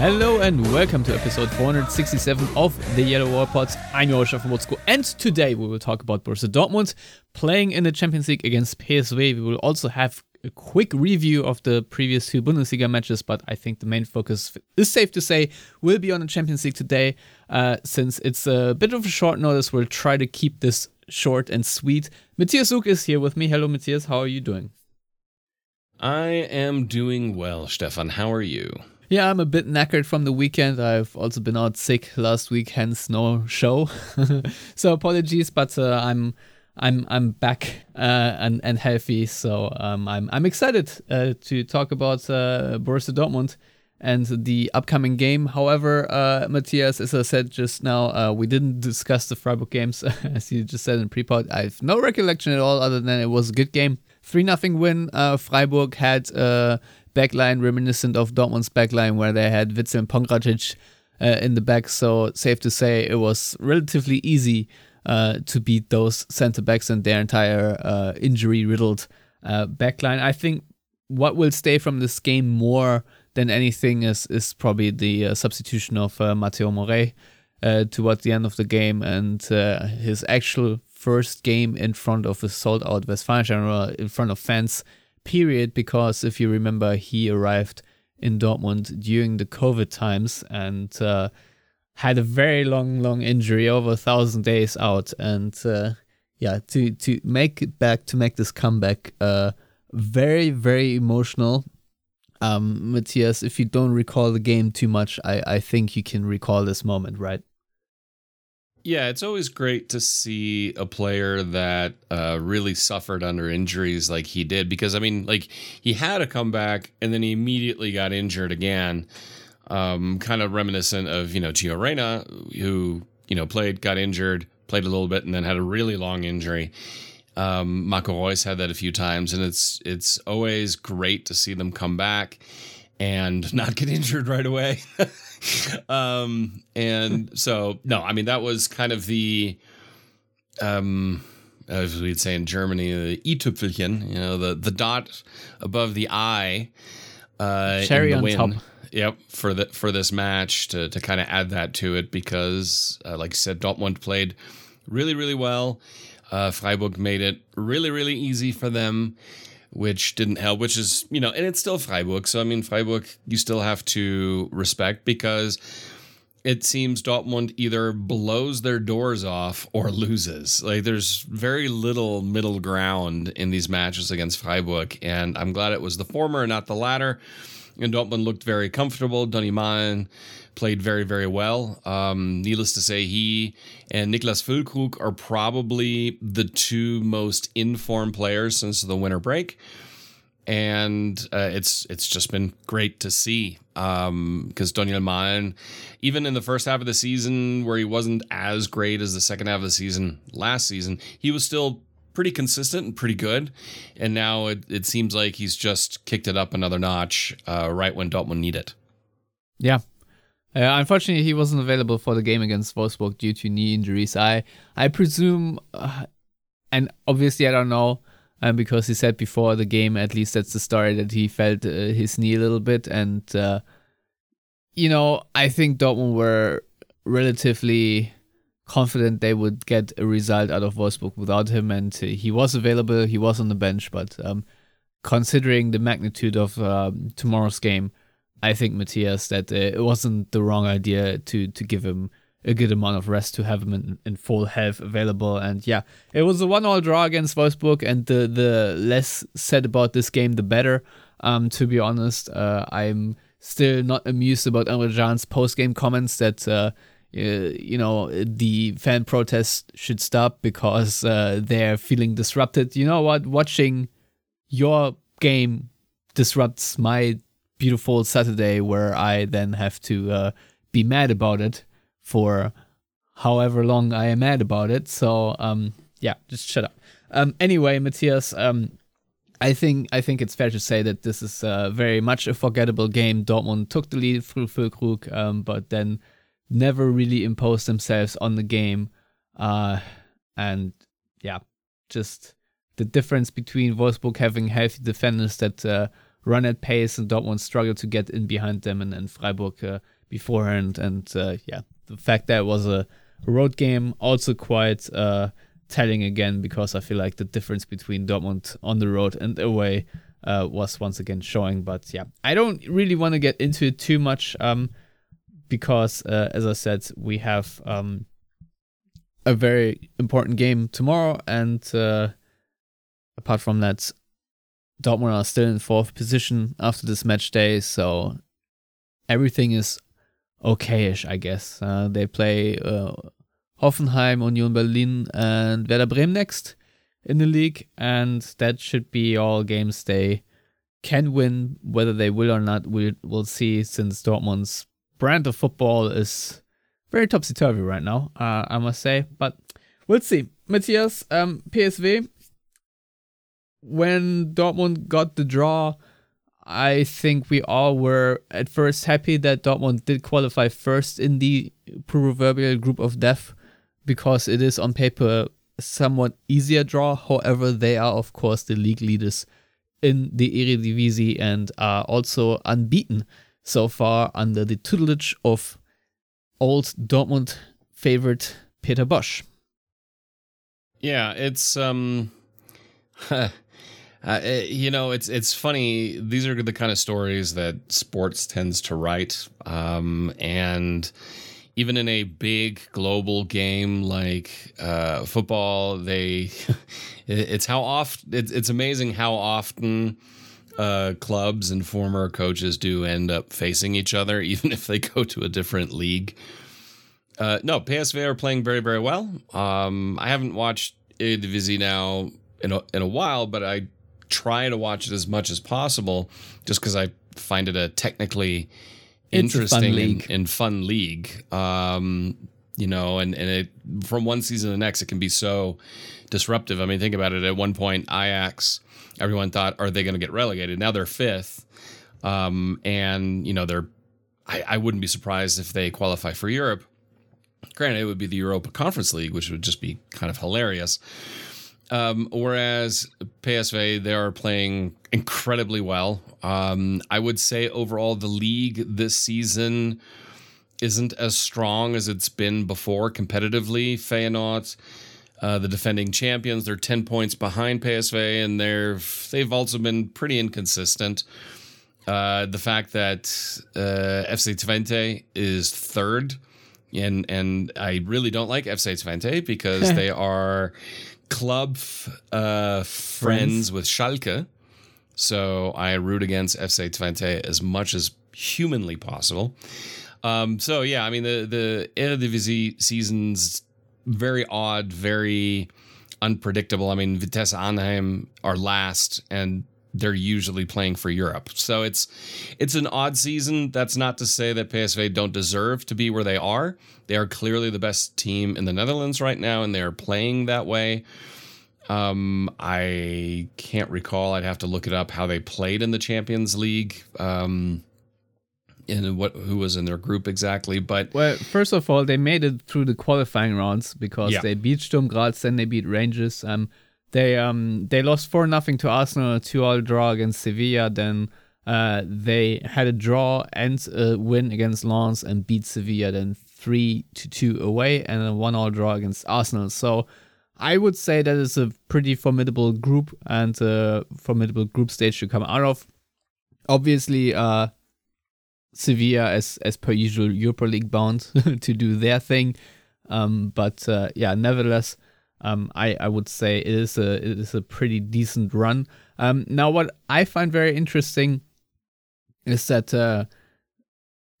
Hello and welcome to episode 467 of the Yellow Wall Pods. I'm your host, from Moscow, and today we will talk about Borussia Dortmund playing in the Champions League against PSV. We will also have a quick review of the previous two Bundesliga matches, but I think the main focus is safe to say will be on the Champions League today. Uh, since it's a bit of a short notice, we'll try to keep this short and sweet. Matthias Zug is here with me. Hello, Matthias. How are you doing? I am doing well, Stefan. How are you? Yeah, I'm a bit knackered from the weekend. I've also been out sick last week, hence no show. so apologies, but uh, I'm I'm I'm back uh, and and healthy. So um, I'm I'm excited uh, to talk about uh, Borussia Dortmund and the upcoming game. However, uh, Matthias, as I said just now, uh, we didn't discuss the Freiburg games, as you just said in pre-pod. I have no recollection at all, other than it was a good game. Three nothing win. Freiburg had backline reminiscent of Dortmund's backline where they had Witsel and Pongracic uh, in the back. So safe to say it was relatively easy uh, to beat those center backs and their entire uh, injury riddled uh, backline. I think what will stay from this game more than anything is is probably the uh, substitution of uh, Mateu Morey towards the end of the game and his actual first game in front of a sold out Westfalenstadion in front of fans period because if you remember, he arrived in Dortmund during the COVID times and uh, had a very long, long injury, over a thousand days out. And uh, yeah, to to make it back, to make this comeback, uh, very, very emotional. Um, Matthias, if you don't recall the game too much, I, I think you can recall this moment, right? Yeah, it's always great to see a player that uh, really suffered under injuries like he did because, I mean, like he had a comeback and then he immediately got injured again. Um, kind of reminiscent of, you know, Gio Reyna, who, you know, played, got injured, played a little bit, and then had a really long injury. Um, Marco Reus had that a few times, and it's it's always great to see them come back and not get injured right away. um, and so no, I mean that was kind of the um as we'd say in Germany, the i-Tüpfelchen, you know, the the dot above the I. Uh, Cherry on win. top. Yep, for the for this match to to kind of add that to it because, uh, like I said, Dortmund played really really well. Uh, Freiburg made it really really easy for them which didn't help, which is, you know, and it's still Freiburg. So, I mean, Freiburg, you still have to respect because it seems Dortmund either blows their doors off or loses. Like, there's very little middle ground in these matches against Freiburg. And I'm glad it was the former and not the latter. And Dortmund looked very comfortable. Donny Malen played very, very well. Um, needless to say, he and Niklas Füllkrug are probably the two most informed players since the winter break. And uh, it's it's just been great to see because um, Donyell Malen, even in the first half of the season where he wasn't as great as the second half of the season last season, he was still pretty consistent and pretty good. And now it, it seems like he's just kicked it up another notch uh, right when Dortmund need it. Yeah, uh, unfortunately, he wasn't available for the game against Wolfsburg due to knee injuries. I I presume, uh, and obviously I don't know, um, because he said before the game, at least that's the story that he felt uh, his knee a little bit, and uh, you know I think Dortmund were relatively confident they would get a result out of Wolfsburg without him, and uh, he was available, he was on the bench, but um, considering the magnitude of um, tomorrow's game. I think Matthias that uh, it wasn't the wrong idea to to give him a good amount of rest to have him in, in full health available. And yeah, it was a one-all draw against Wolfsburg, and the the less said about this game, the better. Um, to be honest, uh, I'm still not amused about Emre post-game comments that. Uh, you know the fan protests should stop because uh, they're feeling disrupted. You know what? Watching your game disrupts my beautiful Saturday where I then have to uh, be mad about it for however long I am mad about it. So um, yeah, just shut up. Um, anyway, Matthias, um, I think I think it's fair to say that this is uh, very much a forgettable game. Dortmund took the lead through Füllkrug, um, but then never really imposed themselves on the game. Uh, and yeah, just the difference between Wolfsburg having healthy defenders that uh, run at pace and Dortmund struggled to get in behind them, and, and Freiburg uh, beforehand. And uh, yeah, the fact that it was a road game also quite uh, telling again because I feel like the difference between Dortmund on the road and away uh, was once again showing. But yeah, I don't really want to get into it too much um, because, uh, as I said, we have um, a very important game tomorrow, and apart from that, Dortmund are still in fourth position after this match day, so everything is okayish, I guess. Uh, they play uh, Hoffenheim, Union Berlin, and Werder Bremen next in the league, and that should be all games they can win. Whether they will or not, we'll, we'll see since Dortmund's brand of football is very topsy turvy right now, uh, I must say. But we'll see. Matthias, um, PSV, when Dortmund got the draw, I think we all were at first happy that Dortmund did qualify first in the proverbial group of death because it is on paper somewhat easier draw. However, they are of course the league leaders in the Eredivisie and are also unbeaten so far under the tutelage of old Dortmund favorite Peter Bosz. Yeah, it's um uh, you know, it's it's funny. These are the kind of stories that sports tends to write, um, and even in a big global game like uh, football, they it's how often it's, it's amazing how often uh, clubs and former coaches do end up facing each other, even if they go to a different league. Uh, no, PSV are playing very, very well. Um, I haven't watched Eredivisie now in a, in a while, but I try to watch it as much as possible just because I find it a technically It's a fun interesting and, and fun league. Um, you know, and, and it from one season to the next, it can be so disruptive. I mean, think about it. At one point, Ajax, everyone thought, are they going to get relegated? Now they're fifth. Um, and, you know, they're, I, I wouldn't be surprised if they qualify for Europe. Granted, it would be the Europa Conference League, which would just be kind of hilarious. Um, whereas PSV, they are playing incredibly well. Um, I would say overall, the league this season isn't as strong as it's been before competitively. Feyenoord, uh, the defending champions, they're ten points behind PSV, and they're they've also been pretty inconsistent. Uh, the fact that uh, FC Twente is third, and and I really don't like FC Twente because they are club uh, friends with Schalke. So I root against FC Twente as much as humanly possible. Um, so yeah, I mean the the Eredivisie season's very odd, very unpredictable. I mean Vitesse Arnhem are last, and they're usually playing for Europe. So it's it's an odd season. That's not to say that PSV don't deserve to be where they are. They are clearly the best team in the Netherlands right now, and they are playing that way. Um, I can't recall. I'd have to look it up how they played in the Champions League. Um, and what who was in their group exactly, but Well, first of all, they made it through the qualifying rounds because Yeah. they beat Sturm Graz, then they beat Rangers. Um, they um they lost four nothing to Arsenal, a two all draw against Sevilla. Then uh they had a draw and a win against Lens and beat Sevilla. Then three to two away and a one all draw against Arsenal. So I would say that is a pretty formidable group and a formidable group stage to come out of. Obviously, uh, Sevilla, as as per usual, Europa League bound to do their thing. Um, but uh, yeah, nevertheless, um, I I would say it is a it is a pretty decent run. Um, now, what I find very interesting is that uh,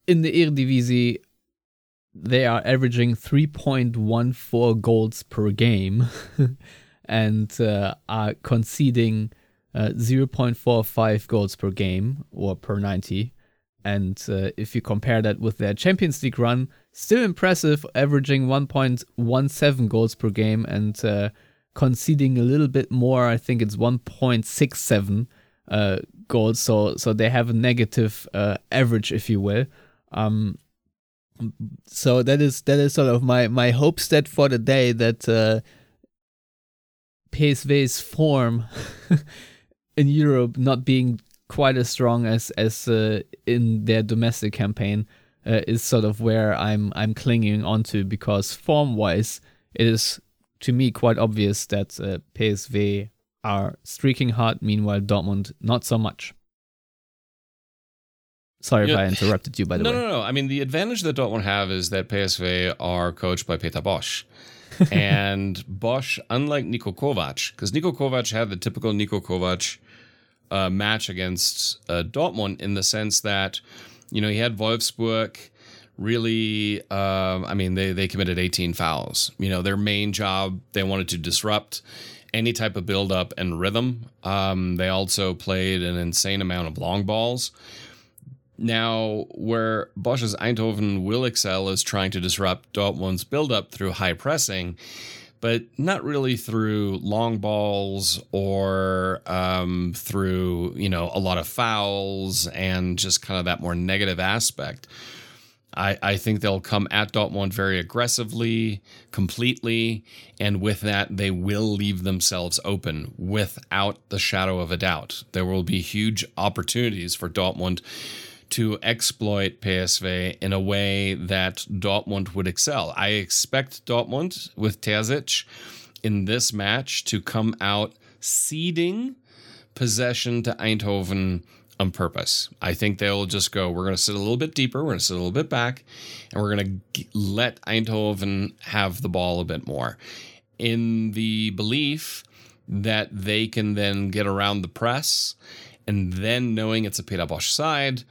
in the Eredivisie they are averaging 3.14 goals per game and uh, are conceding uh, 0.45 goals per game or per 90. And uh, if you compare that with their Champions League run, still impressive, averaging 1.17 goals per game and uh, conceding a little bit more. I think it's 1.67 uh, goals. So so they have a negative uh, average, if you will. Um, so that is that is sort of my my hopes that for the day that uh, PSV's form in Europe not being quite as strong as as uh, in their domestic campaign uh, is sort of where I'm I'm clinging onto because form wise it is to me quite obvious that uh, PSV are streaking hard. Meanwhile, Dortmund not so much. Sorry if I interrupted you. By the no, way, no, no, no. I mean, the advantage that Dortmund have is that PSV are coached by Peter Bosz. and Bosz, unlike Niko Kovac, because Niko Kovac had the typical Niko Kovac uh, match against uh, Dortmund in the sense that, you know, he had Wolfsburg really, uh, I mean, they, they committed 18 fouls. You know, their main job, they wanted to disrupt any type of build-up and rhythm. Um, they also played an insane amount of long balls. Now, where Bosz's Eindhoven will excel is trying to disrupt Dortmund's build-up through high pressing, but not really through long balls or um, through you know a lot of fouls and just kind of that more negative aspect. I, I think they'll come at Dortmund very aggressively, completely, and with that, they will leave themselves open without the shadow of a doubt. There will be huge opportunities for Dortmund to exploit PSV in a way that Dortmund would excel. I expect Dortmund with Terzic in this match to come out ceding possession to Eindhoven on purpose. I think they'll just go, we're going to sit a little bit deeper, we're going to sit a little bit back, and we're going to let Eindhoven have the ball a bit more. In the belief that they can then get around the press, and then knowing it's a Peter Bosz side,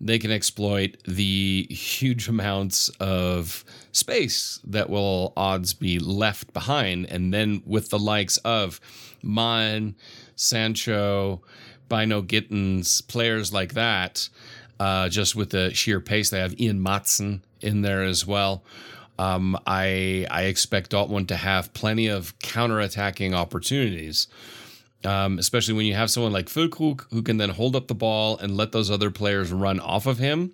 they can exploit the huge amounts of space that will odds be left behind. And then with the likes of Malen, Sancho, Bynoe-Gittens, players like that, uh, just with the sheer pace they have Ian Maatsen in there as well. Um, I I expect Dortmund to have plenty of counter-attacking opportunities, um, especially when you have someone like Füllkrug who can then hold up the ball and let those other players run off of him.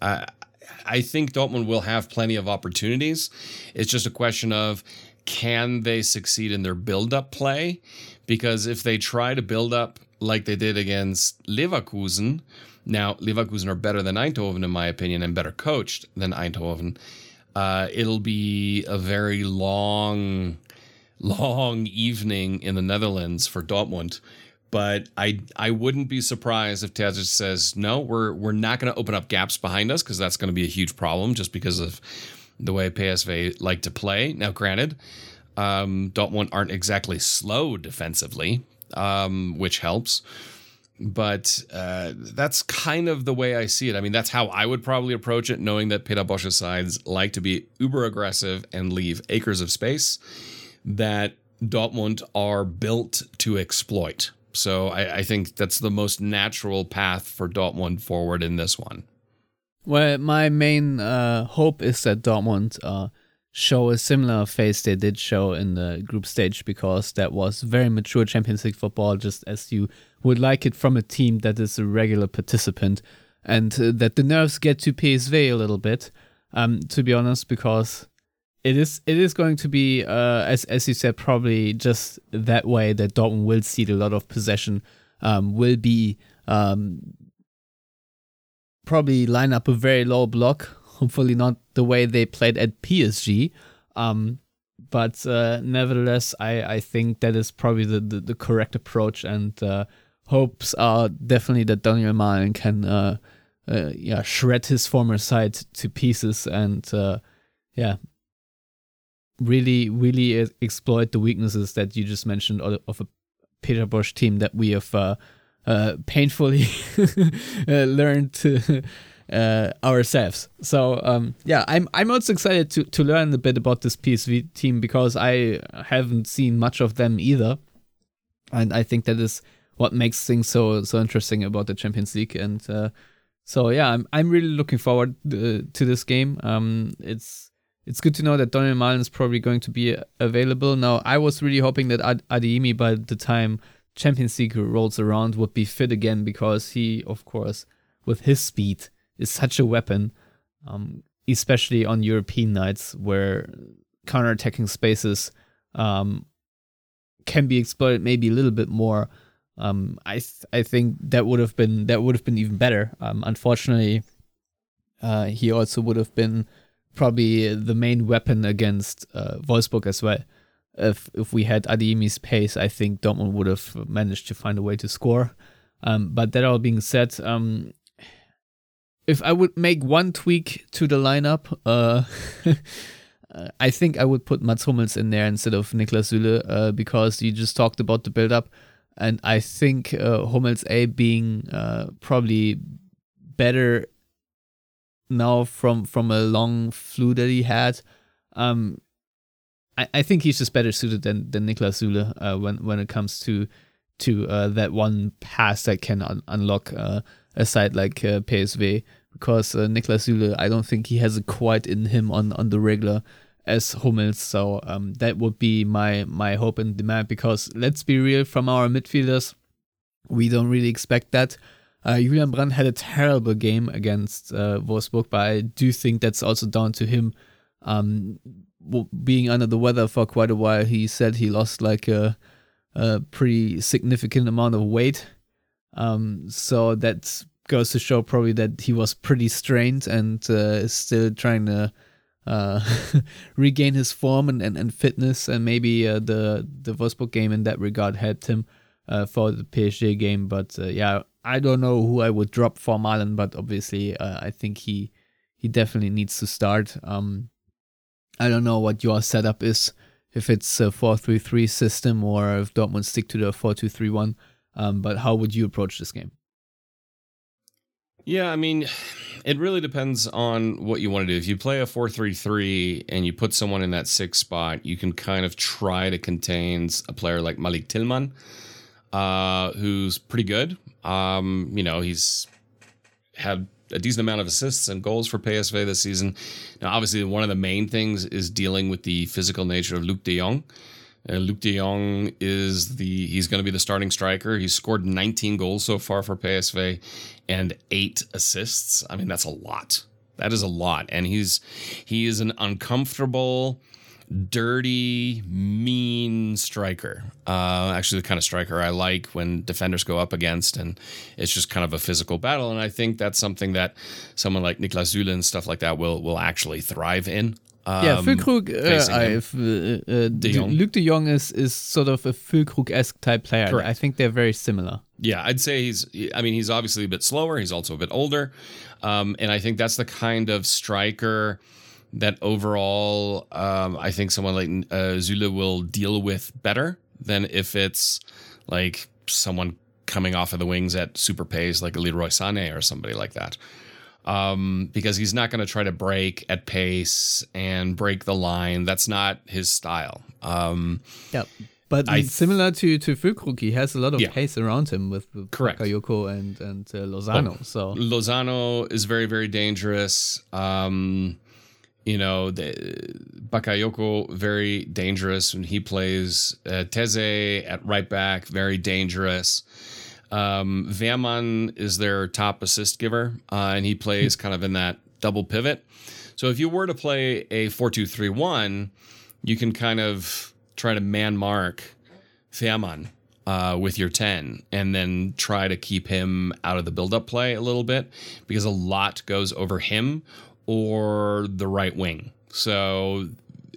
I think Dortmund will have plenty of opportunities. It's just a question of can they succeed in their build-up play? Because if they try to build up like they did against Leverkusen. Now, Leverkusen are better than Eindhoven, in my opinion, and better coached than Eindhoven. Uh, it'll be a very long, long evening in the Netherlands for Dortmund. But I I wouldn't be surprised if Terzic says no, we're we're not going to open up gaps behind us because that's going to be a huge problem just because of the way PSV like to play. Now, granted, um, Dortmund aren't exactly slow defensively, um, which helps. But uh, that's kind of the way I see it. I mean, that's how I would probably approach it, knowing that Peter Bosz's sides like to be uber aggressive and leave acres of space that Dortmund are built to exploit. So I, I think that's the most natural path for Dortmund forward in this one. Well, my main uh, hope is that Dortmund uh, show a similar face they did show in the group stage because that was very mature Champions League football, just as you would like it from a team that is a regular participant, and uh, that the nerves get to PSV a little bit. Um, to be honest, because it is it is going to be uh, as as you said probably just that way that Dortmund will see a lot of possession, um, will be um, probably line up a very low block hopefully not the way they played at PSG. Um, but uh, nevertheless, I, I think that is probably the, the, the correct approach, and uh, hopes are definitely that Donyell Malen can uh, uh, yeah shred his former side to pieces and uh, yeah really really exploit the weaknesses that you just mentioned of a Peter Bosz team that we have uh, painfully learned to uh, ourselves. So um, yeah, I'm I'm also excited to to learn a bit about this PSV team because I haven't seen much of them either, and I think that is what makes things so so interesting about the Champions League. And uh, so yeah, I'm I'm really looking forward uh, to this game. Um, it's it's good to know that Donyell Malen is probably going to be available. Now, I was really hoping that Ad- Adeyemi by the time Champions League rolls around would be fit again because he, of course, with his speed, is such a weapon, um, especially on European nights where counter-attacking spaces um, can be exploited maybe a little bit more. Um, I th- I think that would have been that would have been even better. Um, unfortunately, uh, he also would have been probably the main weapon against uh, Wolfsburg as well. If if we had Adeyemi's pace, I think Dortmund would have managed to find a way to score. Um, but that all being said, um, if I would make one tweak to the lineup, uh, I think I would put Mats Hummels in there instead of Niklas Süle uh, because you just talked about the build up, and I think uh, Hummels A being uh, probably better now from from a long flu that he had. Um, I, I think he's just better suited than than Niklas Süle uh, when when it comes to to uh, that one pass that can un- unlock uh, a side like uh, PSV because uh, Niklas Süle I don't think he has it quite in him on on the regular as Hummels. So um, that would be my my hope and demand because let's be real from our midfielders, we don't really expect that. Uh, Julian Brandt had a terrible game against uh, Wolfsburg, but I do think that's also down to him um, being under the weather for quite a while. He said he lost like a, a pretty significant amount of weight. Um, so that goes to show probably that he was pretty strained and uh, still trying to uh, regain his form and, and, and fitness. And maybe uh, the, the Wolfsburg game in that regard helped him uh, for the PSG game. But uh, yeah, I don't know who I would drop for Malen, but obviously uh, I think he he definitely needs to start. Um, I don't know what your setup is, if it's a four-three-three system or if Dortmund stick to the four-two-three-one. Um, but how would you approach this game? Yeah, I mean, it really depends on what you want to do. If you play a 4-3-3 and you put someone in that six spot, you can kind of try to contain a player like Malik Tillman, uh, who's pretty good. Um, you know, he's had a decent amount of assists and goals for PSV this season. Now, obviously, one of the main things is dealing with the physical nature of Luuk de Jong. Uh, Luuk de Jong is the he's going to be the starting striker. He's scored 19 goals so far for PSV and eight assists. I mean, that's a lot. That is a lot, and he's he is an uncomfortable dirty, mean striker. Uh, actually, the kind of striker I like when defenders go up against, and it's just kind of a physical battle. And I think that's something that someone like Niklas Süle and stuff like that will will actually thrive in. Um, yeah, Füllkrug, uh, I've, uh, uh, de Jong. Luuk de Jong is, is sort of a Füllkrug-esque type player. Correct. I think they're very similar. Yeah, I'd say he's, I mean, he's obviously a bit slower. He's also a bit older. Um, and I think that's the kind of striker that overall, um, I think someone like uh, Süle will deal with better than if it's like someone coming off of the wings at super pace, like a Leroy Sané or somebody like that. Um, because he's not going to try to break at pace and break the line. That's not his style. Um, yep. But I, similar to to Füllkrug, he has a lot of yeah. pace around him with, with Correct. Bakayoko and and uh, Lozano. Oh, so Lozano is very very dangerous. Um, you know, the, Bakayoko very dangerous when he plays. Uh, Teze at right back, very dangerous. Um, is their top assist giver, uh, and he plays kind of in that double pivot. So if you were to play a four-two-three-one, you can kind of try to man mark Veerman uh, with your 10 and then try to keep him out of the build-up play a little bit because a lot goes over him or the right wing. So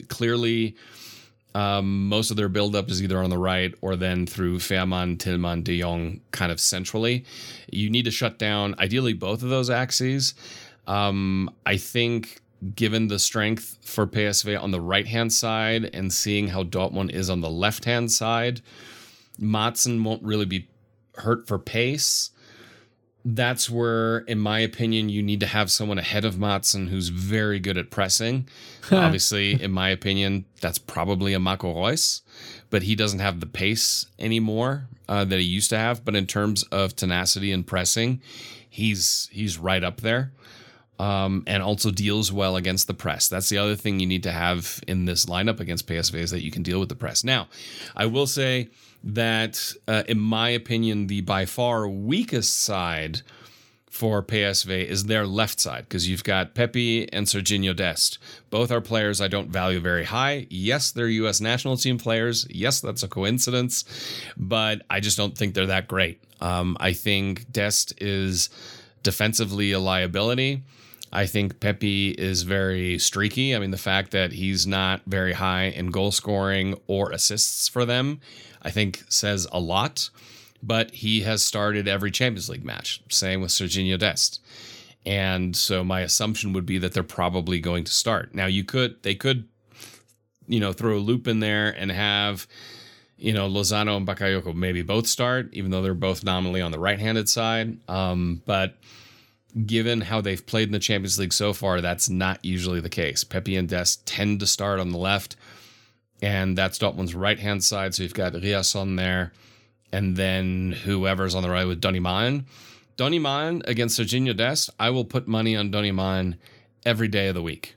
clearly, um, most of their buildup is either on the right or then through Veerman, Tillman, De Jong, kind of centrally. You need to shut down ideally both of those axes. Um, I think given the strength for PSV on the right hand side and seeing how Dortmund is on the left hand side, Maatsen won't really be hurt for pace that's where, in my opinion, you need to have someone ahead of Maatsen who's very good at pressing. Obviously, in my opinion, that's probably a Marco Reus, but he doesn't have the pace anymore uh, that he used to have. But in terms of tenacity and pressing, he's he's right up there. Um, and also deals well against the press. That's the other thing you need to have in this lineup against PSV is that you can deal with the press. Now, I will say that, uh, in my opinion, the by far weakest side for PSV is their left side because you've got Pepe and Serginho Dest. Both are players I don't value very high. Yes, they're U.S. national team players. Yes, that's a coincidence, but I just don't think they're that great. Um, I think Dest is defensively a liability. I think Pepe is very streaky. I mean, the fact that he's not very high in goal scoring or assists for them, I think says a lot. But he has started every Champions League match. Same with Serginho Dest. And so my assumption would be that they're probably going to start. Now you could they could, you know, throw a loop in there and have, you know, Lozano and Bakayoko maybe both start, even though they're both nominally on the right-handed side. Um, but given how they've played in the Champions League so far, that's not usually the case. Pepe and Dest tend to start on the left, and that's Dortmund's right hand side. So you've got Ryerson there, and then whoever's on the right with Donny Malen. Donny Malen against Serginho Dest, I will put money on Donny Malen every day of the week.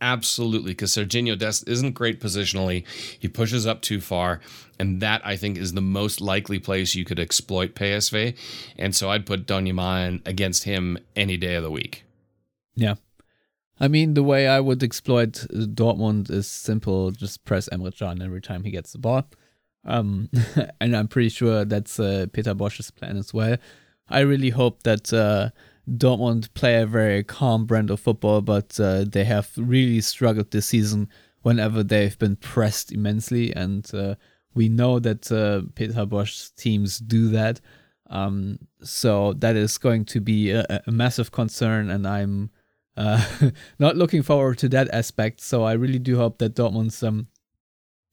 Absolutely, because Serginho Dest isn't great positionally. He pushes up too far, and that I think is the most likely place you could exploit PSV. And so I'd put Donny Malen against him any day of the week. Yeah. I mean, the way I would exploit Dortmund is simple just press Emre Can every time he gets the ball. Um, and I'm pretty sure that's uh, Peter Bosz's plan as well. I really hope that uh, Dortmund play a very calm brand of football, but uh, they have really struggled this season whenever they've been pressed immensely. And uh, we know that uh, Peter Bosz's teams do that. Um, so that is going to be a, a massive concern, and I'm uh, not looking forward to that aspect. So I really do hope that Dortmund's um,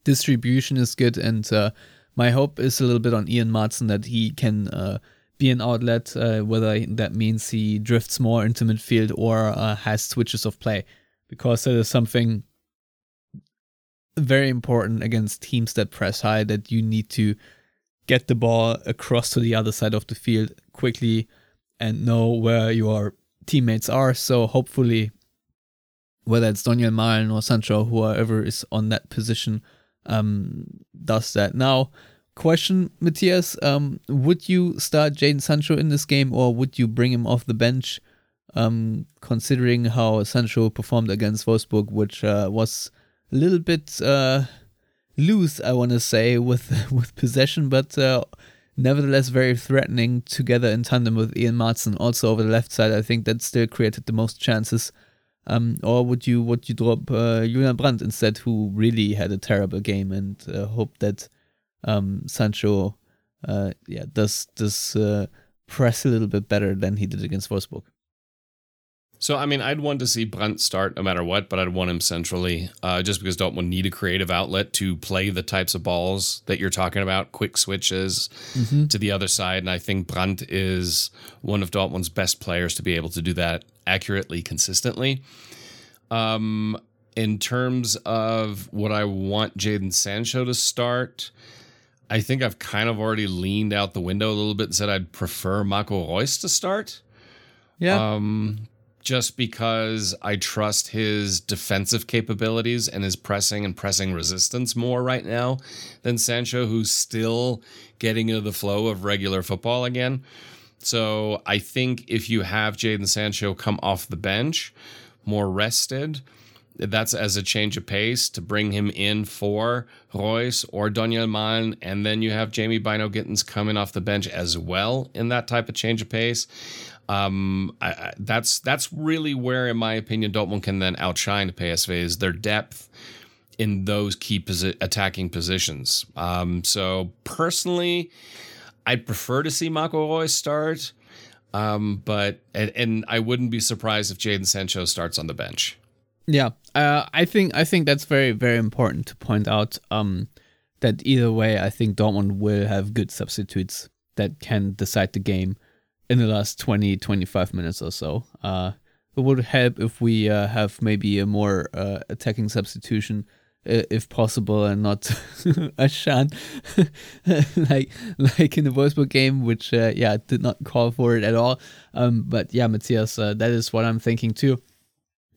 distribution is good, and uh, my hope is a little bit on Ian Maatsen that he can uh, be an outlet, uh, whether that means he drifts more into midfield or uh, has switches of play, because that is something very important against teams that press high that you need to get the ball across to the other side of the field quickly and know where your teammates are. So hopefully, whether it's Donyell Malen or Sancho, whoever is on that position, um, does that. Now, question, Matthias. Um, would you start Jadon Sancho in this game, or would you bring him off the bench? Um, considering how Sancho performed against Wolfsburg, which uh, was a little bit uh, loose, I want to say, with with possession, but uh, nevertheless very threatening together in tandem with Ian Maatsen. Also over the left side, I think that still created the most chances. Um, or would you would you drop uh, Julian Brandt instead, who really had a terrible game, and uh, hope that um, Sancho, uh, yeah, does does uh, press a little bit better than he did against Wolfsburg. So, I mean, I'd want to see Brandt start no matter what, but I'd want him centrally uh, just because Dortmund need a creative outlet to play the types of balls that you're talking about, quick switches mm-hmm. to the other side. And I think Brandt is one of Dortmund's best players to be able to do that accurately, consistently. Um, in terms of what I want Jadon Sancho to start, I think I've kind of already leaned out the window a little bit and said I'd prefer Marco Reus to start. Yeah. Um, just because I trust his defensive capabilities and his pressing and pressing resistance more right now than Sancho, who's still getting into the flow of regular football again. So I think if you have Jadon Sancho come off the bench more rested, that's as a change of pace to bring him in for Reus or Donyell Malen, and then you have Jamie Bynoe-Gittens coming off the bench as well in that type of change of pace. Um, I, I, that's that's really where, in my opinion, Dortmund can then outshine PSV is their depth in those key posi- attacking positions. Um, so personally, I'd prefer to see Marco Reus start, um, but and, and I wouldn't be surprised if Jadon Sancho starts on the bench. Yeah, uh, I think I think that's very very important to point out. Um, that either way, I think Dortmund will have good substitutes that can decide the game in the last 20, 25 minutes or so. Uh, it would help if we uh, have maybe a more uh, attacking substitution if possible and not a Shan like like in the Wolfsburg game which uh, yeah did not call for it at all um, but yeah Matthias uh, that is what I'm thinking too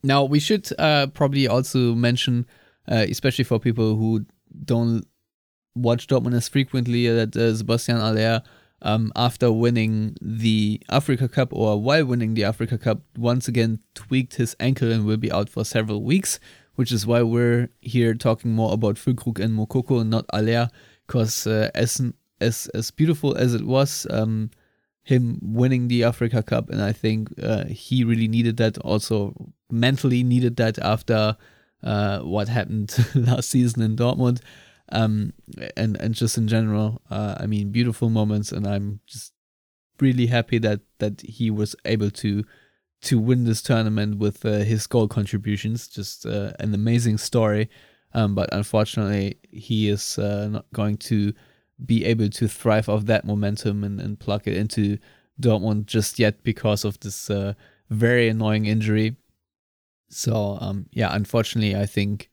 now we should uh, probably also mention uh, especially for people who don't watch Dortmund as frequently that uh, Sebastian Haller um, after winning the Africa Cup or while winning the Africa Cup once again tweaked his ankle and will be out for several weeks which is why we're here talking more about Füllkrug and Moukoko and not Haller, because uh, as as as beautiful as it was, um, him winning the Africa Cup, and I think uh, he really needed that. Also, mentally needed that after uh, what happened last season in Dortmund, um, and and just in general. Uh, I mean, beautiful moments, and I'm just really happy that that he was able to to win this tournament with uh, his goal contributions. Just uh, an amazing story. Um, but unfortunately, he is uh, not going to be able to thrive off that momentum and, and plug it into Dortmund just yet because of this uh, very annoying injury. So um, yeah, unfortunately, I think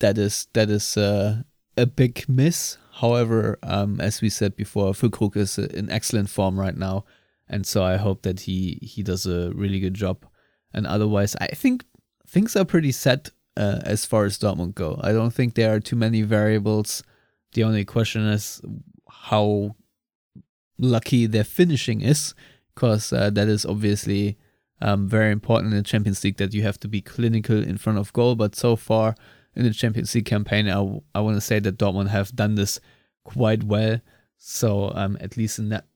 that is that is uh, a big miss. However, um, as we said before, Füllkrug is in excellent form right now and so I hope that he he does a really good job. And otherwise, I think things are pretty set uh, as far as Dortmund go. I don't think there are too many variables. The only question is how lucky their finishing is, because uh, that is obviously um, very important in the Champions League that you have to be clinical in front of goal. But so far in the Champions League campaign, I, I want to say that Dortmund have done this quite well. So um, at least in that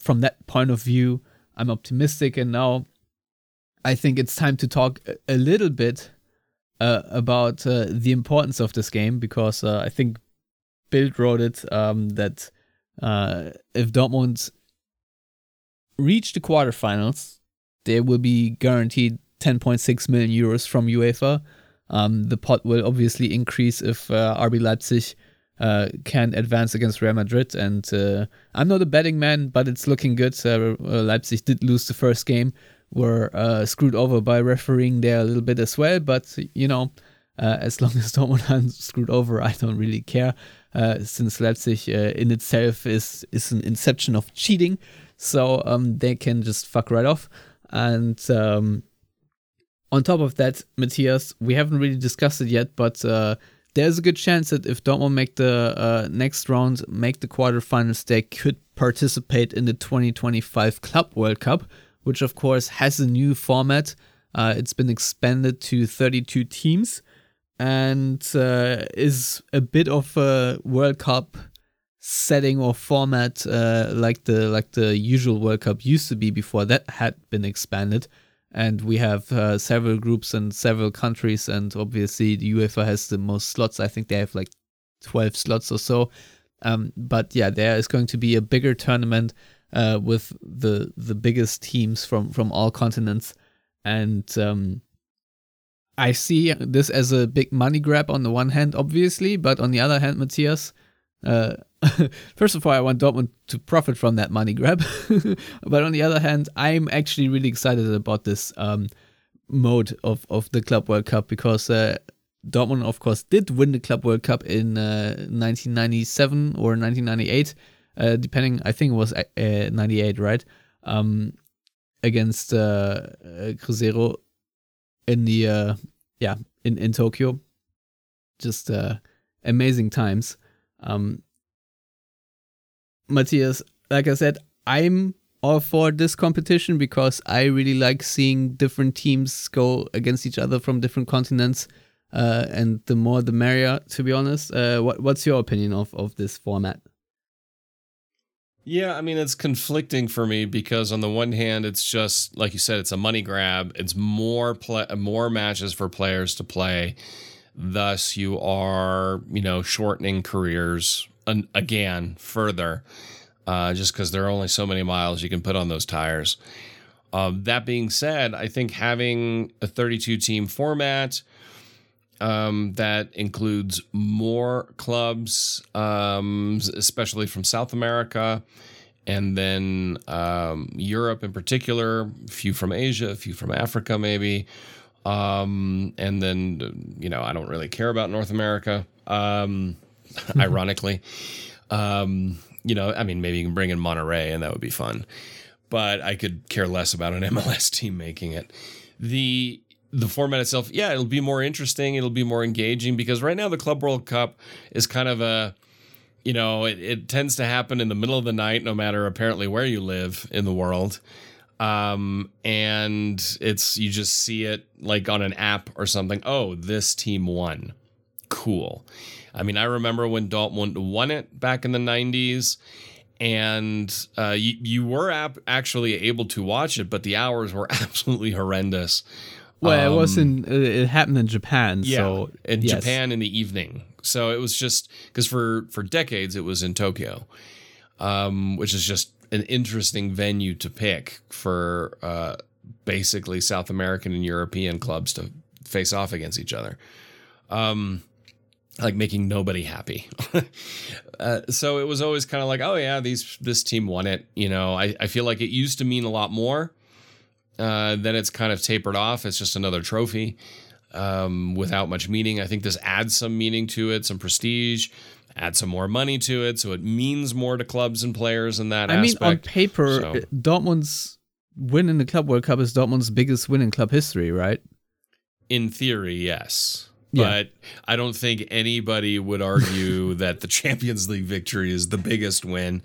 from that point of view, I'm optimistic. And now I think it's time to talk a, little bit uh, about uh, the importance of this game because uh, I think Bild wrote it um, that uh, if Dortmund reach the quarterfinals, they will be guaranteed 10.6 million euros from UEFA. Um, the pot will obviously increase if uh, RB Leipzig uh, can advance against Real Madrid. And uh, I'm not a betting man, but it's looking good. Uh, Leipzig did lose the first game, were uh, screwed over by refereeing there a little bit as well. But, you know, uh, as long as Dortmund screwed over, I don't really care. Uh, since Leipzig in itself is, is an inception of cheating. So um, they can just fuck right off. And um, on top of that, Matthias, we haven't really discussed it yet, but there's a good chance that if Dortmund make the uh, next round, make the quarterfinals, they could participate in the 2025 Club World Cup, which of course has a new format. Uh, it's been expanded to 32 teams and uh, is a bit of a World Cup setting or format uh, like the like the usual World Cup used to be before that had been expanded. And we have uh, several groups and several countries and obviously the uefa has the most slots. I think they have like 12 slots or so. Um, but yeah there is going to be a bigger tournament uh, with the the biggest teams from from all continents. And um, i see this as a big money grab on the one hand obviously but on the other hand matthias uh, first of all, I want Dortmund to profit from that money grab. but on the other hand, I'm actually really excited about this um, mode of, of the Club World Cup because uh, Dortmund, of course, did win the Club World Cup in uh, 1997 or 1998, uh, depending, I think it was uh, 98, right? Um, against uh, Cruzeiro in the, yeah, in, in Tokyo. Just amazing times. Um, Matthias, like I said, I'm all for this competition because I really like seeing different teams go against each other from different continents. Uh, and the more the merrier, to be honest. Uh, what, what's your opinion of, of this format? Yeah, I mean, it's conflicting for me because on the one hand, it's just like you said, it's a money grab. It's more play, more matches for players to play. Thus, you are, you know, shortening careers an, again further, uh, just because there are only so many miles you can put on those tires. Um, that being said, I think having a 32 team format um, that includes more clubs, um, especially from South America, and then um, Europe in particular, a few from Asia, a few from Africa, maybe. Um, and then, you know, I don't really care about North America, um, ironically. Um, you know, I mean, maybe you can bring in Monterrey and that would be fun, but I could care less about an MLS team making it. The the format itself, yeah, it'll be more interesting. It'll be more engaging because right now the Club World Cup is kind of a you know, it, it tends to happen in the middle of the night, no matter apparently where you live in the world. Um, and it's, you just see it like on an app or something. Oh, this team won. Cool. I mean, I remember when Dortmund won it back in the 90s and uh, you, you were ap- actually able to watch it, but the hours were absolutely horrendous. Well, Um, it wasn't It happened in Japan. yeah, so in yes. Japan in the evening. So it was just because for for decades it was in Tokyo, um, which is just an interesting venue to pick for uh, basically South American and European clubs to face off against each other. Um, like making nobody happy. uh, so it was always kind of like, oh yeah, these this team won it. You know, I, I feel like it used to mean a lot more. Uh, then it's kind of tapered off. It's just another trophy um, without much meaning. I think this adds some meaning to it, some prestige, add some more money to it, so it means more to clubs and players in that I mean, on paper, So- Dortmund's win in the Club World Cup is Dortmund's biggest win in club history, right? in theory, yes. Yeah. But I don't think anybody would argue that the Champions League victory is the biggest win.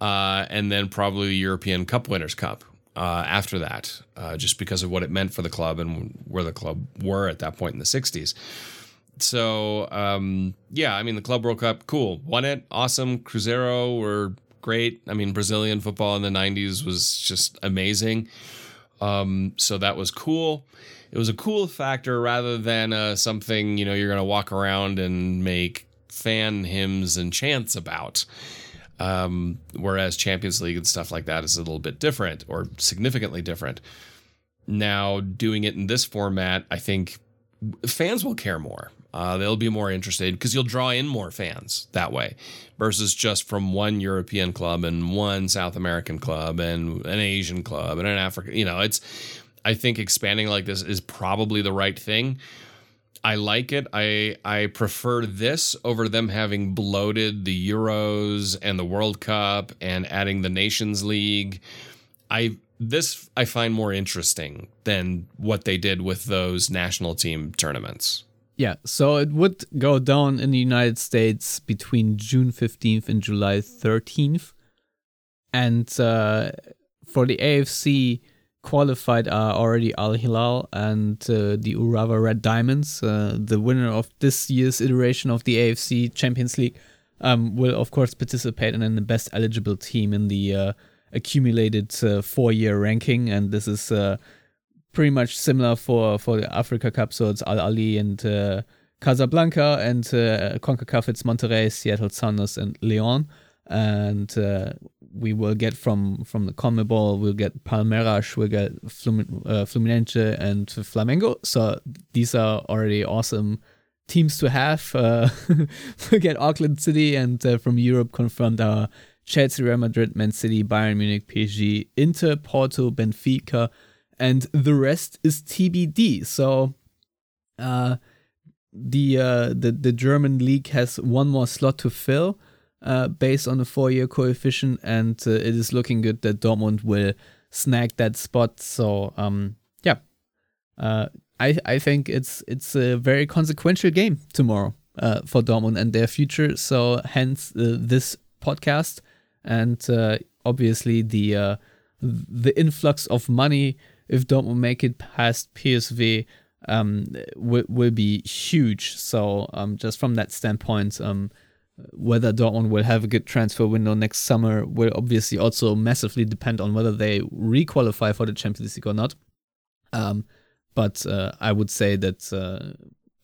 Uh, and then probably the European Cup Winners' Cup uh, after that, uh, just because of what it meant for the club and where the club were at that point in the 60s. So, um, yeah, I mean, the Club World Cup, cool. Won it. Awesome. Cruzeiro were great. I mean, Brazilian football in the 90s was just amazing. Um, so that was cool. It was a cool factor rather than uh, something, you know, you're to walk around and make fan hymns and chants about. Um, whereas Champions League and stuff like that is a little bit different or significantly different. Now, doing it in this format, I think fans will care more. Uh, they'll be more interested because you'll draw in more fans that way versus just from one European club and one South American club and an Asian club and an African. You know, it's, I think expanding like this is probably the right thing. I like it. I I prefer this over them having bloated the Euros and the World Cup and adding the Nations League. I this I find more interesting than what they did with those national team tournaments. Yeah, so it would go down in the United States between June 15th and July 13th. And uh, for the AFC, qualified are already Al Hilal and uh, the Urawa Red Diamonds. Uh, the winner of this year's iteration of the AFC Champions League um, will, of course, participate in the best eligible team in the uh, accumulated uh, four year ranking. And this is uh, pretty much similar for, for the Africa Cup. So it's Al Ahly and uh, Casablanca, and uh, CONCACAF, it's Monterrey, Seattle Sounders, and Leon. And uh, we will get from from the CONMEBOL, we'll get Palmeiras, we'll get Flum- uh, Fluminense and Flamengo. So these are already awesome teams to have. Uh, we'll get Auckland City, and uh, from Europe confirmed our Chelsea, Real Madrid, Man City, Bayern Munich, PSG, Inter, Porto, Benfica, and the rest is TBD. So, uh, the uh, the the German league has one more slot to fill, uh, based on a four-year coefficient, and uh, it is looking good that Dortmund will snag that spot. So, um, yeah, uh, I I think it's it's a very consequential game tomorrow, uh, for Dortmund and their future. So, hence uh, this podcast, and uh, obviously the uh, the influx of money if Dortmund make it past PSV um, will, will be huge. So um, just from that standpoint, um, whether Dortmund will have a good transfer window next summer will obviously also massively depend on whether they requalify for the Champions League or not. Um, but uh, I would say that uh,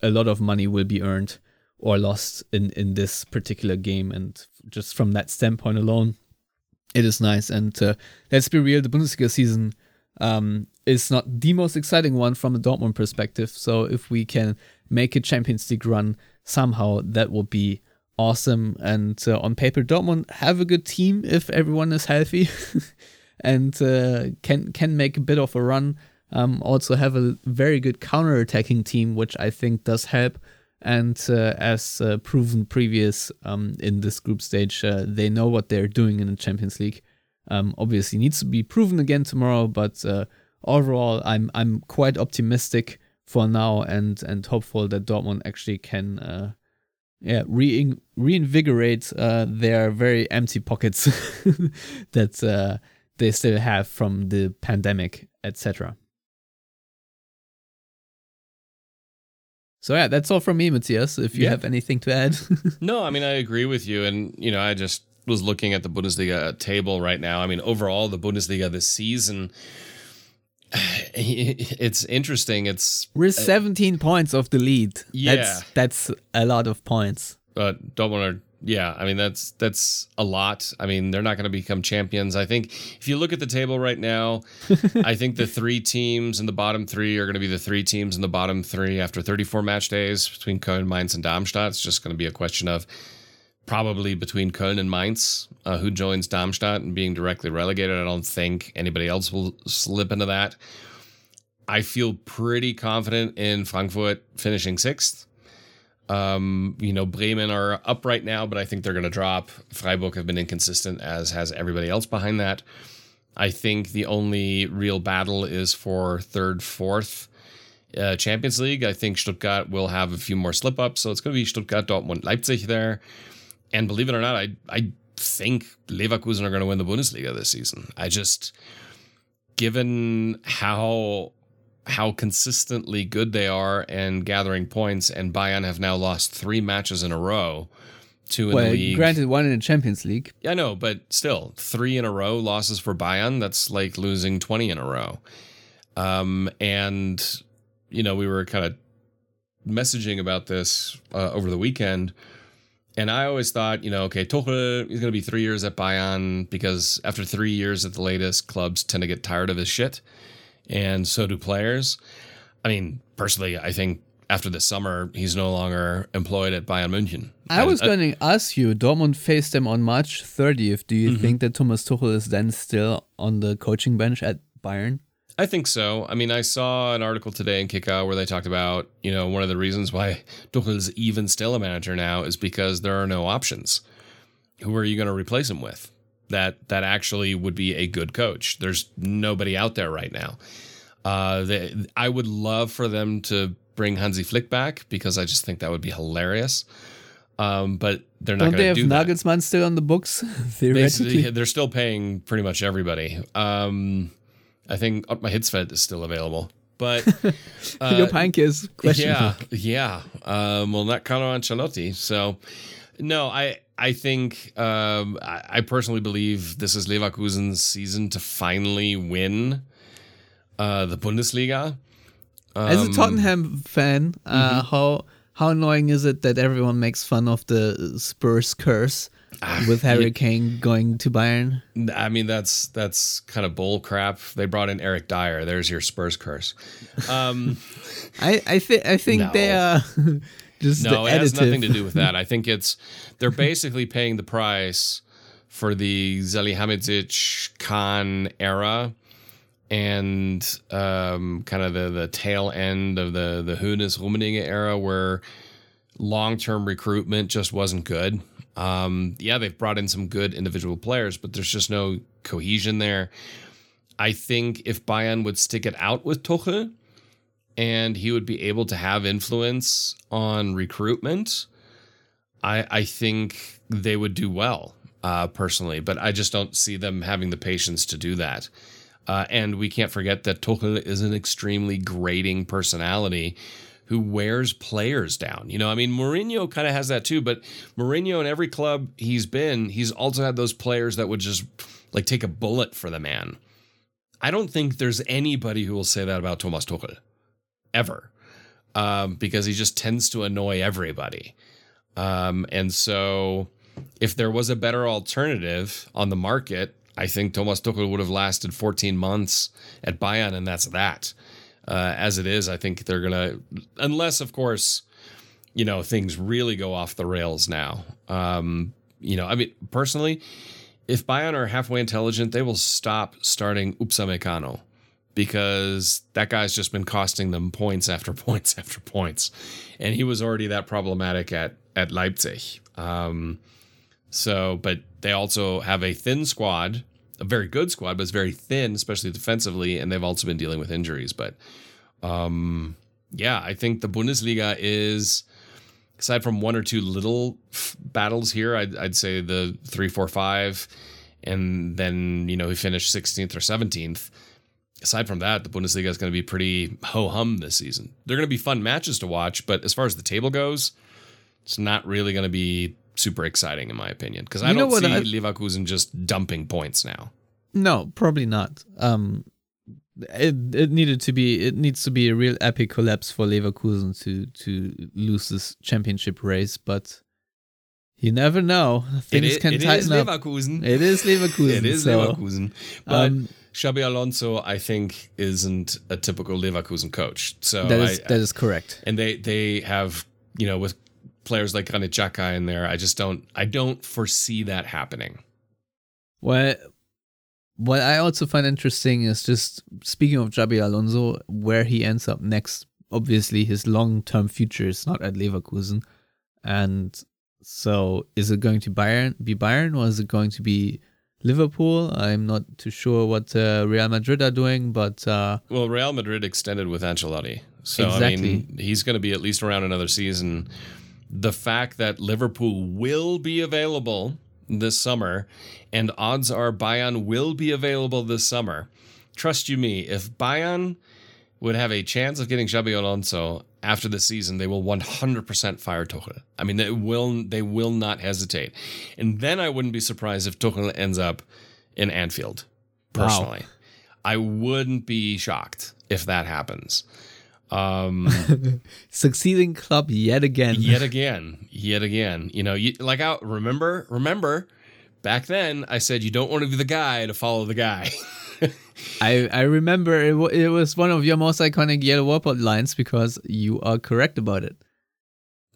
a lot of money will be earned or lost in, in this particular game. And just from that standpoint alone, it is nice. And uh, let's be real, the Bundesliga season um, is not the most exciting one from a Dortmund perspective. So if we can make a Champions League run somehow, that will be awesome. And uh, on paper, Dortmund have a good team if everyone is healthy, and uh, can can make a bit of a run. Um, also have a very good counter-attacking team, which I think does help. And uh, as uh, proven previous um, in this group stage, uh, they know what they're doing in the Champions League. Um, obviously, needs to be proven again tomorrow, but uh, overall, I'm I'm quite optimistic for now, and and hopeful that Dortmund actually can, uh, yeah, re- reinvigorate uh, their very empty pockets that uh, they still have from the pandemic, etc. So yeah, that's all from me, Matthias. If you Yeah. have anything to add, No, I mean I agree with you, and you know I just was looking at the Bundesliga table right now. I mean overall the Bundesliga this season, it's interesting. It's we're 17 points off the lead. Yeah. that's, that's a lot of points. uh, Dortmund are yeah. I mean that's that's a lot. I mean they're not going to become champions. I think if you look at the table right now, I think the three teams in the bottom three are going to be the three teams in the bottom three after 34 match days between Köln, Mainz, and Darmstadt. It's just going to be a question of probably between Köln and Mainz, uh, who joins Darmstadt and being directly relegated. I don't think anybody else will slip into that. I feel pretty confident in Frankfurt finishing sixth. Um, you know, Bremen are up right now, but I think they're going to drop. Freiburg have been inconsistent, as has everybody else behind that. I think the only real battle is for third, fourth. Uh, Champions League, I think Stuttgart will have a few more slip ups. So it's going to be Stuttgart, Dortmund, Leipzig there. And believe it or not, I, I think Leverkusen are going to win the Bundesliga this season. I just, given how how consistently good they are and gathering points, and Bayern have now lost three matches in a row, two in Well, the league. granted, one in the Champions League. Yeah, I know, but still, three in a row losses for Bayern. That's like losing 20 in a row. Um, and, you know, we were kind of messaging about this uh, over the weekend. And I always thought, you know, okay, Tuchel is going to be three years at Bayern because after three years at the latest, clubs tend to get tired of his shit. And so do players. I mean, personally, I think after the summer, he's no longer employed at Bayern München. I was uh, going to ask you, Dortmund faced them on March 30th. Do you Mm-hmm. think that Thomas Tuchel is then still on the coaching bench at Bayern? I think so. I mean, I saw an article today in Kickout where they talked about, you know, one of the reasons why Tuchel is even still a manager now is because there are no options. Who are you going to replace him with? That that actually would be a good coach. There's nobody out there right now. Uh, they, I would love for them to bring Hansi Flick back because I just think that would be hilarious. Um, but they're not Don't they going to have do that. Nagelsmann still on the books? Theoretically. Basically, they're still paying pretty much everybody. Um, I think my Hitzfeld is still available, but uh, Jupp Heynckes is questionable. yeah, yeah. Um, well, not Carlo Ancelotti. So, no, I I think um, I, I personally believe this is Leverkusen's season to finally win uh, the Bundesliga. As a Um, Tottenham fan, uh, Mm-hmm. how how annoying is it that everyone makes fun of the Spurs curse Ah, with Harry Kane going to Bayern? I mean, that's that's kind of bull crap. They brought in Eric Dier. There's your Spurs curse. Um, I I, th- I think No. they are just No, the it has nothing to do with that. I think it's they're basically paying the price for the Salihamidzic Kahn era and um, kind of the the tail end of the the Hoeness Rummenigge era where long term recruitment just wasn't good. Um, yeah, they've brought in some good individual players, but there's just no cohesion there. I think if Bayern would stick it out with Tuchel, and he would be able to have influence on recruitment, I I think they would do well uh, personally. But I just don't see them having the patience to do that. Uh, and we can't forget that Tuchel is an extremely grating personality who wears players down. You know, I mean, Mourinho kind of has that too, but Mourinho in every club he's been, he's also had those players that would just like take a bullet for the man. I don't think there's anybody who will say that about Thomas Tuchel ever, um, because he just tends to annoy everybody. Um, and so, if there was a better alternative on the market, I think Thomas Tuchel would have lasted 14 months at Bayern, and that's that. Uh, as it is, I think they're gonna, unless of course you know, things really go off the rails now. Um, you know, I mean, personally, if Bayern are halfway intelligent, they will stop starting Upamecano because that guy's just been costing them points after points after points, and he was already that problematic at at Leipzig. Um, so, but they also have a thin squad, a very good squad, but it's very thin, especially defensively, and they've also been dealing with injuries. But um, yeah, I think the Bundesliga is aside from one or two little f- battles here, I'd, I'd say the three, four, five, and then you know he finished 16th or 17th. Aside from that, the Bundesliga is going to be pretty ho hum this season. They're going to be fun matches to watch, but as far as the table goes, it's not really going to be super exciting in my opinion because I You don't see I- Leverkusen just dumping points now. No, probably not. Um, it it needed to be it needs to be a real epic collapse for Leverkusen to to lose this championship race, but you never know. Things it is, can it tighten is up. Leverkusen. It is Leverkusen. It is so, Leverkusen. But um, Xabi Alonso, I think, isn't a typical Leverkusen coach. So that is I, that is correct. and they they have you know with players like Granit Xhaka in there. I just don't I don't foresee that happening. What what I also find interesting is just speaking of Xabi Alonso, where he ends up next. Obviously, his long term future is not at Leverkusen, and so is it going to Bayern be Bayern or is it going to be Liverpool? I'm not too sure what uh, Real Madrid are doing, but uh, Well, Real Madrid extended with Ancelotti, so I mean he's going to be at least around another season. The fact that Liverpool will be available this summer, and odds are Bayern will be available this summer. Trust you me, if Bayern would have a chance of getting Xabi Alonso after the season, they will 100% fire Tuchel. I mean, they will they will not hesitate. And then I wouldn't be surprised if Tuchel ends up in Anfield. Wow. Personally, I wouldn't be shocked if that happens. Um, succeeding club yet again. yet again, yet again. You know, you, like I remember, remember back then I said you don't want to be the guy to follow the guy. I, I remember it, wa- it was one of your most iconic Yellow Wall Pod lines because you are correct about it.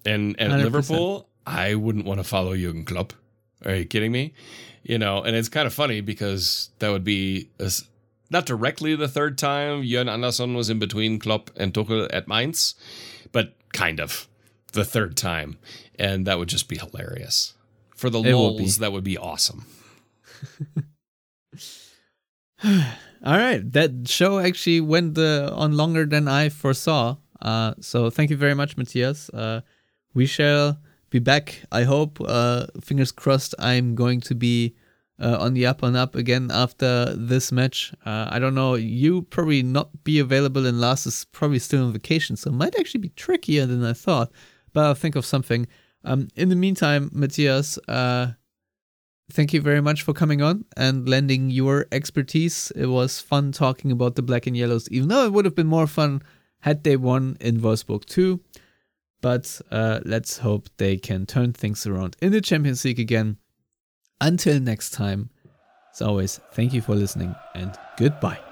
And at 100%. Liverpool, I wouldn't want to follow Jurgen Klopp. Are you kidding me? You know, and it's kind of funny because that would be a not directly the third time Jørn Andersen was in between Klopp and Tuchel at Mainz, but kind of the third time, and that would just be hilarious. For the It that would be awesome. All right, that show actually went uh, on longer than I foresaw. Uh, so thank you very much, Matthias. Uh, we shall be back. I hope. Uh, fingers crossed. I'm going to be uh, on the up and up again after this match. Uh, I don't know. You probably not be available, and Lars is probably still on vacation, so it might actually be trickier than I thought. But I'll think of something. Um, in the meantime, Matthias, uh, thank you very much for coming on and lending your expertise. It was fun talking about the black and yellows, even though it would have been more fun had they won in Wolfsburg too. But uh, let's hope they can turn things around in the Champions League again. Until next time, as always, thank you for listening and goodbye.